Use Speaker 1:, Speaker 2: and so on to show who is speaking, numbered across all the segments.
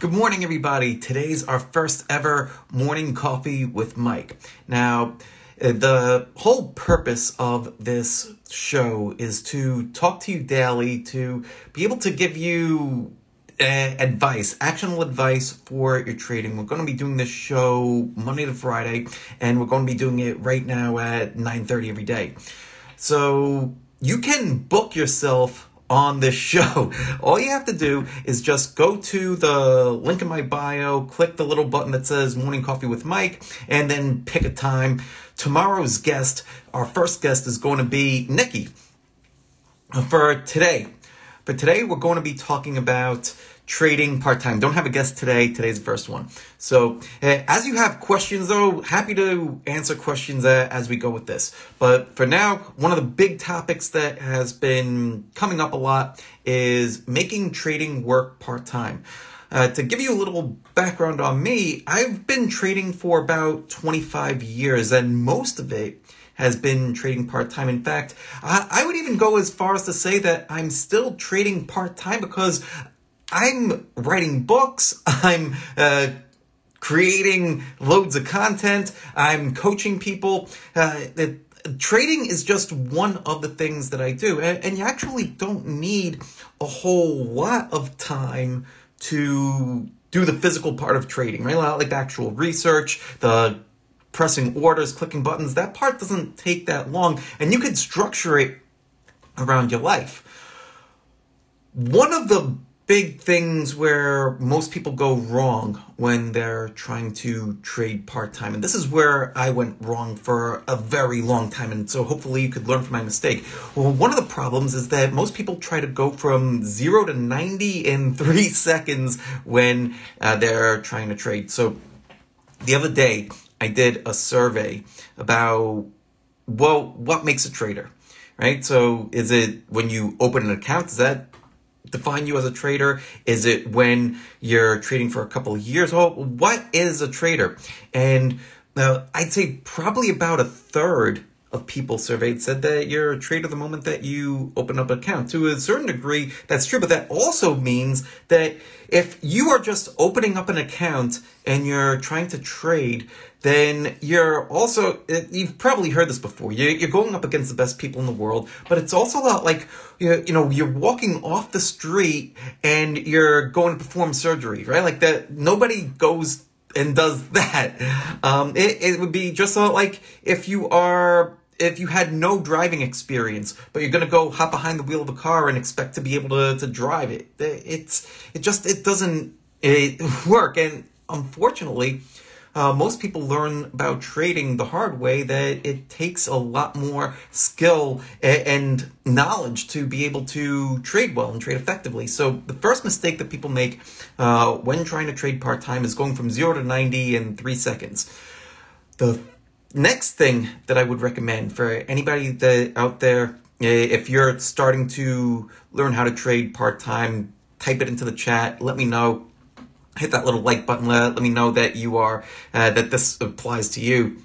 Speaker 1: Good morning, everybody. Today's our first ever morning coffee with Mike. Now, uh, the whole purpose of this show is to talk to you daily, to be able to give you uh, advice, actionable advice for your trading. We're going to be doing this show Monday to Friday, and we're going to be doing it right now at 9:30 every day. So you can book yourself on this show. All you have to do is just go to the link in my bio, click the little button that says Morning Coffee with Mike, and then pick a time. Tomorrow's guest, our first guest, is going to be Nikki. For today, for today, we're going to be talking about trading part time. Don't have a guest today. Today's the first one. So, uh, as you have questions, though, happy to answer questions uh, as we go with this. But for now, one of the big topics that has been coming up a lot is making trading work part time. Uh, to give you a little background on me, I've been trading for about 25 years, and most of it has been trading part time. In fact, I, I, would even go as far as to say that I'm still trading part time because I'm writing books. I'm uh, creating loads of content. I'm coaching people. Uh, it, trading is just one of the things that I do. And, and, you actually don't need a whole lot of time to do the physical part of trading, right? Like the actual research, the pressing orders, clicking buttons. That part doesn't take that long. And you can structure it around your life. One of the big things where most people go wrong when they're trying to trade part time. And this is where I went wrong for a very long time. And so hopefully you could learn from my mistake. Well, one of the problems is that most people try to go from zero to 90 in three seconds when uh, they're trying to trade. So the other day, I did a survey about, well, what makes a trader? Right? So is it when you open an account? Is that define you as a trader? Is it when you're trading for a couple of years? Well, what is a trader? And uh, I'd say probably about a third of people surveyed said that you're a trader the moment that you open up an account. To a certain degree, that's true, but that also means that if you are just opening up an account and you're trying to trade, then you're also, you've probably heard this before, you're going up against the best people in the world, but it's also a lot like, you know, you're walking off the street and you're going to perform surgery, right? Like that, nobody goes and does that. Um, it, it would be just like if you are if you had no driving experience, but you're gonna go hop behind the wheel of a car and expect to be able to, to drive it, it's it just it doesn't it work. And unfortunately, uh, most people learn about trading the hard way that it takes a lot more skill and knowledge to be able to trade well and trade effectively. So the first mistake that people make uh, when trying to trade part time is going from zero to ninety in three seconds. The next thing that I would recommend for anybody that out there, eh, if you're starting to learn how to trade part time, type it into the chat. Let me know. Hit that little like button. Let, let me know that you are uh, that this applies to you.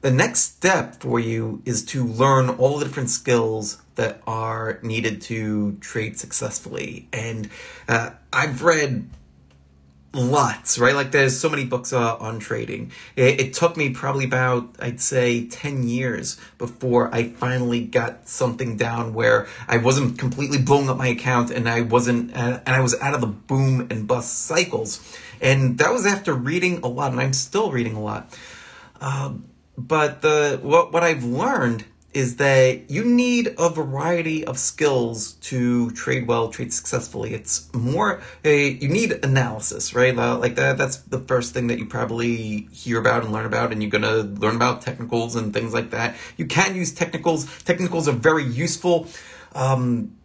Speaker 1: The next step for you is to learn all the different skills that are needed to trade successfully. And uh, I've read lots, right? Like there's so many books uh, on trading. It, it, took me probably about, I'd say, 10 years before I finally got something down where I wasn't completely blowing up my account and I wasn't, uh, and I was out of the boom and bust cycles. And that was after reading a lot, and I'm still reading a lot. Um, but the what what I've learned is that you need a variety of skills to trade well, trade successfully. It's more a you need analysis, right? Like that that's the first thing that you probably hear about and learn about and you're going to learn about technicals and things like that. You can use technicals. Technicals are very useful. Um,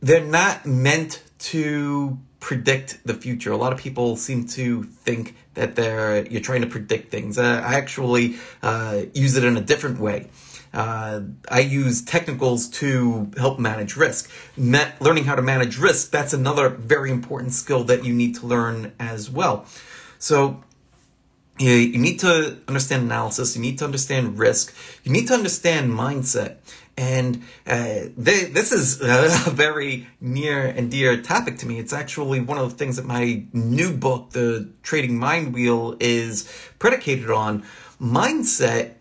Speaker 1: they're not meant to predict the future. A lot of people seem to think that they're you're trying to predict things. Uh, I actually uh, use it in a different way. Uh, I use technicals to help manage risk. Ma- learning how to manage risk, that's another very important skill that you need to learn as well. So, you, you need to understand analysis, you need to understand risk, you need to understand mindset. And uh, they, this is a very near and dear topic to me. It's actually one of the things that my new book, The Trading Mind Wheel, is predicated on. Mindset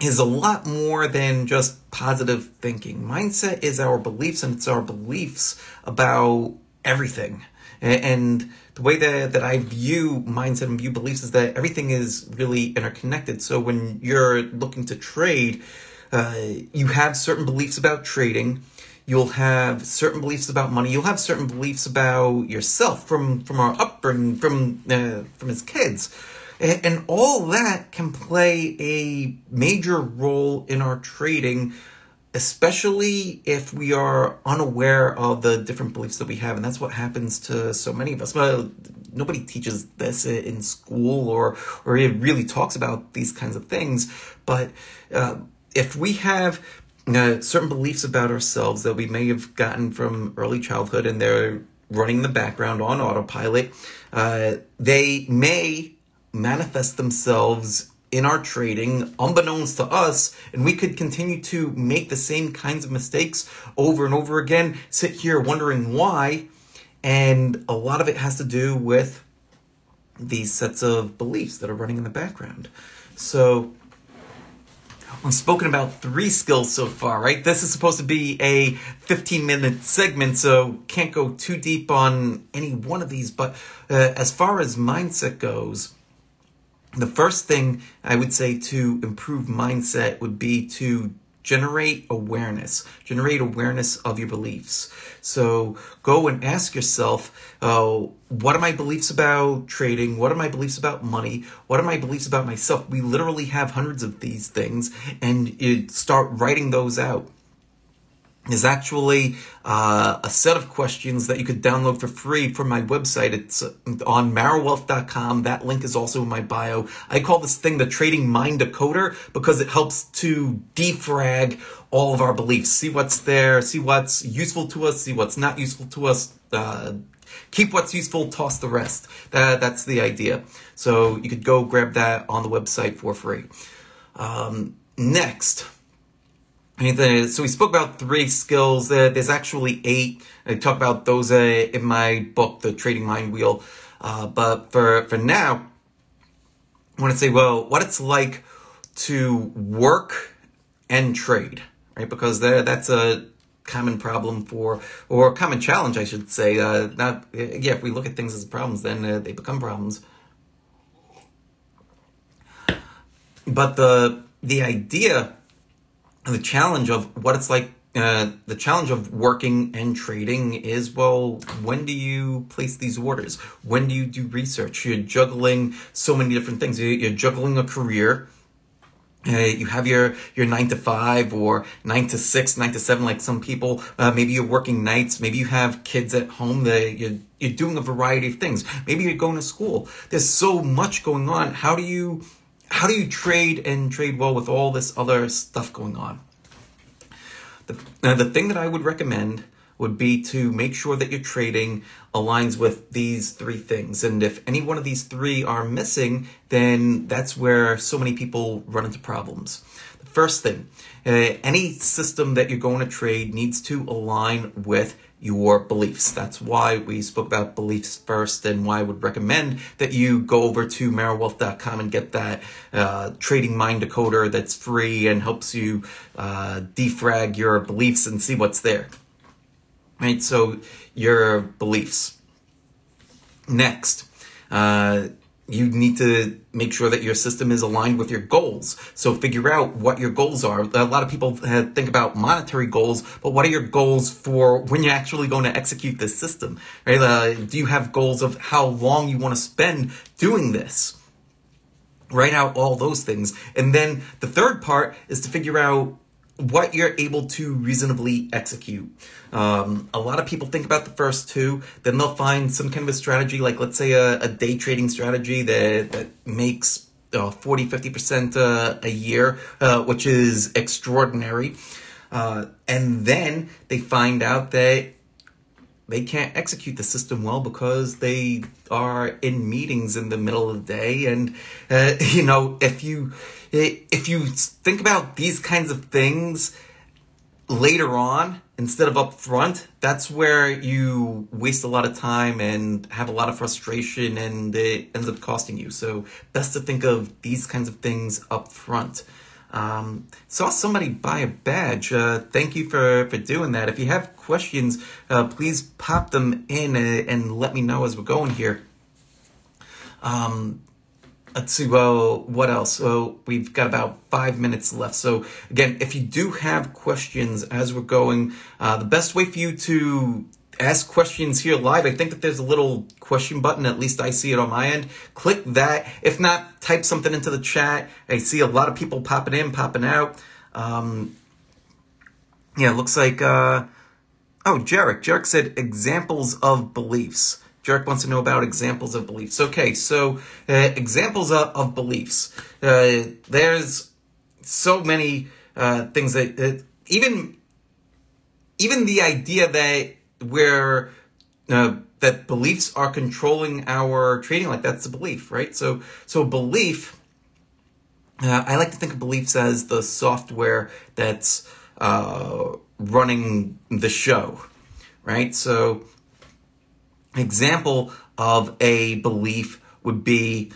Speaker 1: is a lot more than just positive thinking. Mindset is our beliefs, and it's our beliefs about everything. And the way that, that I view mindset and view beliefs is that everything is really interconnected. So when you're looking to trade, uh, you have certain beliefs about trading. You'll have certain beliefs about money. You'll have certain beliefs about yourself from from our upbringing, from uh, from as kids, and, all that can play a major role in our trading especially if we are unaware of the different beliefs that we have and that's what happens to so many of us. Well nobody teaches this in school or or it really talks about these kinds of things but uh, if we have uh, certain beliefs about ourselves that we may have gotten from early childhood and they're running the background on autopilot uh, they may manifest themselves in our trading, unbeknownst to us, and we could continue to make the same kinds of mistakes over and over again, sit here wondering why. And a lot of it has to do with these sets of beliefs that are running in the background. So, I've spoken about three skills so far, right? This is supposed to be a 15 minute segment, so can't go too deep on any one of these. But uh, as far as mindset goes, the first thing I would say to improve mindset would be to generate awareness generate awareness of your beliefs. So go and ask yourself uh, what are my beliefs about trading? What are my beliefs about money? What are my beliefs about myself? We literally have hundreds of these things and you start writing those out is actually uh, a set of questions that you could download for free from my website. It's uh, on marrowwealth.com. That link is also in my bio. I call this thing the Trading Mind Decoder because it helps to defrag all of our beliefs. See what's there, see what's useful to us, see what's not useful to us. Uh, keep what's useful, toss the rest. That, that's the idea. So you could go grab that on the website for free. Um, next so we spoke about three skills. there's actually eight. I talk about those uh, in my book, The Trading Mind Wheel. Uh, but for for now, I want to say, well, what it's like to work and trade, right? Because that's a common problem for, or a common challenge, I should say. Uh, not, yeah, if we look at things as problems, then uh, they become problems. But the the idea the challenge of what it's like uh, the challenge of working and trading is well when do you place these orders when do you do research you're juggling so many different things you're juggling a career uh, you have your your nine to five or nine to six, nine to seven, like some people. Uh, maybe you're working nights. Maybe you have kids at home. That you're you're doing a variety of things. Maybe you're going to school. There's so much going on. How do you how do you trade and trade well with all this other stuff going on? The, uh, the thing that I would recommend would be to make sure that your trading aligns with these three things. And if any one of these three are missing, then that's where so many people run into problems. The first thing, uh, any system that you're going to trade needs to align with your beliefs. That's why we spoke about beliefs first and why I would recommend that you go over to marrowwealth.com and get that uh, trading mind decoder that's free and helps you uh, defrag your beliefs and see what's there. Right, so your beliefs. Next, uh, you need to make sure that your system is aligned with your goals. So figure out what your goals are. A lot of people think about monetary goals, but what are your goals for when you're actually going to execute this system? Right? Uh, do you have goals of how long you want to spend doing this? Write out all those things. And then the third part is to figure out what you're able to reasonably execute. Um, a lot of people think about the first two, then they'll find some kind of a strategy, like let's say a, a day trading strategy that, that makes uh, 40, 50% uh, a year, uh, which is extraordinary. Uh, and then they find out that they can't execute the system well because they are in meetings in the middle of the day. And, uh, you know, if you, if you think about these kinds of things later on instead of up front, that's where you waste a lot of time and have a lot of frustration and it ends up costing you. So best to think of these kinds of things up front. Um, saw somebody buy a badge. Uh, thank you for, for doing that. If you have questions, uh, please pop them in and, and, let me know as we're going here. Um, let's see, well, what else? So we've got about five minutes left. So again, if you do have questions as we're going, uh, the best way for you to ask questions here live, I think that there's a little question button. At least I see it on my end. Click that. If not, type something into the chat. I see a lot of people popping in, popping out. Um, yeah, looks like, uh, oh, Jarek. Jarek said examples of beliefs. Jarek wants to know about examples of beliefs. Okay, so uh, examples of, of beliefs. Uh, there's so many uh, things that uh, even even the idea that we're uh, that beliefs are controlling our trading, like that's a belief, right? So so belief. Uh, I like to think of beliefs as the software that's uh, running the show, right? So example of a belief would be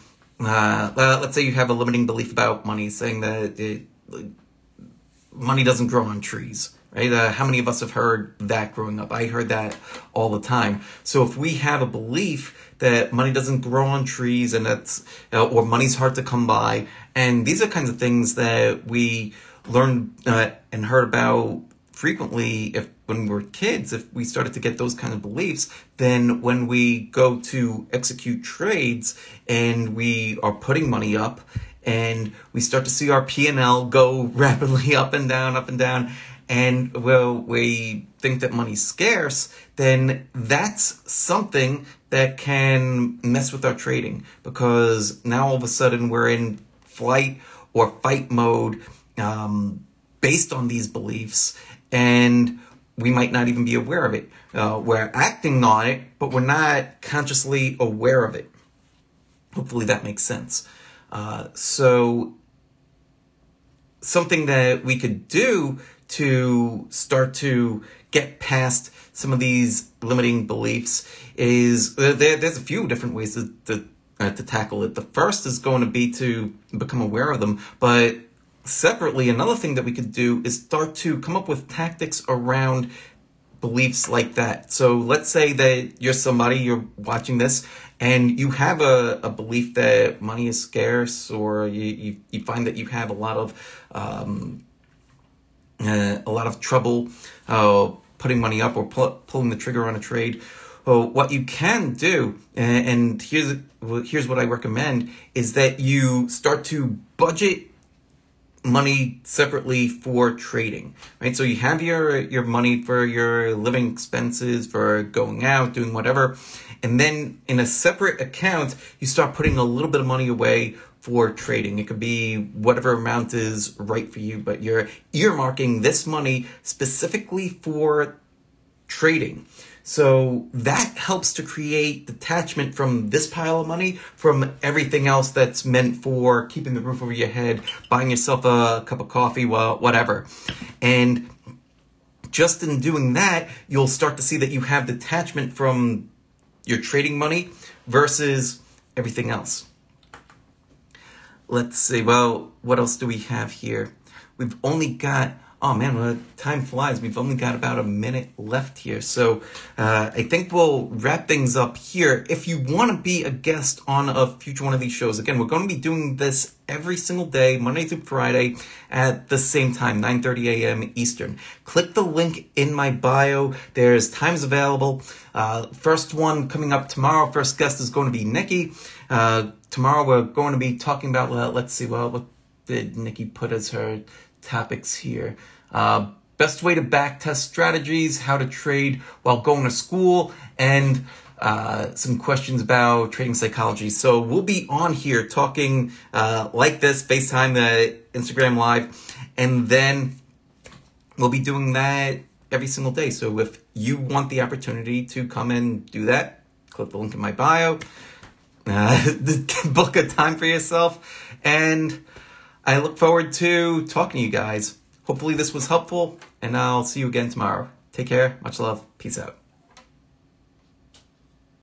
Speaker 1: uh, uh, let's say you have a limiting belief about money, saying that it, money doesn't grow on trees, right? Uh, how many of us have heard that growing up? I heard that all the time. So if we have a belief that money doesn't grow on trees and that's, uh, or money's hard to come by, and these are kinds of things that we learned uh, and heard about frequently if when we are kids if we started to get those kind of beliefs then when we go to execute trades and we are putting money up and we start to see our P&L go rapidly up and down up and down and well we think that money's scarce then that's something that can mess with our trading because now all of a sudden we're in flight or fight mode um, based on these beliefs and we might not even be aware of it. Uh, we're acting on it, but we're not consciously aware of it. Hopefully that makes sense. Uh, so, something that we could do to start to get past some of these limiting beliefs is there, there's a few different ways to, to, uh, to tackle it. The first is going to be to become aware of them, but separately, another thing that we could do is start to come up with tactics around beliefs like that. So let's say that you're somebody, you're watching this, and you have a, a belief that money is scarce, or you, you, you find that you have a lot of um, uh, a lot of trouble uh, putting money up or pull, pulling the trigger on a trade. Well, what you can do, and, and here's here's what I recommend, is that you start to budget money separately for trading, right? So you have your your money for your living expenses, for going out, doing whatever, and then in a separate account, you start putting a little bit of money away for trading. It could be whatever amount is right for you, but you're earmarking this money specifically for trading. So that helps to create detachment from this pile of money from everything else that's meant for keeping the roof over your head, buying yourself a cup of coffee, whatever. And just in doing that, you'll start to see that you have detachment from your trading money versus everything else. Let's see, well, what else do we have here? We've only got Oh man, well, time flies. We've only got about a minute left here. So uh, I think we'll wrap things up here. If you want to be a guest on a future one of these shows, again, we're going to be doing this every single day, Monday through Friday at the same time, 9.30 a.m. Eastern. Click the link in my bio. There's times available. Uh, first one coming up tomorrow. First guest is going to be Nikki. Uh, tomorrow we're going to be talking about, well, let's see, well, what did Nikki put as her topics here. Uh, best way to back test strategies, how to trade while going to school, and uh, some questions about trading psychology. So we'll be on here talking uh, like this, FaceTime, the Instagram Live, and then we'll be doing that every single day. So if you want the opportunity to come and do that, click the link in my bio, uh, book a time for yourself, and I look forward to talking to you guys hopefully this was helpful, and I'll see you again tomorrow. Take care. Much love. Peace out.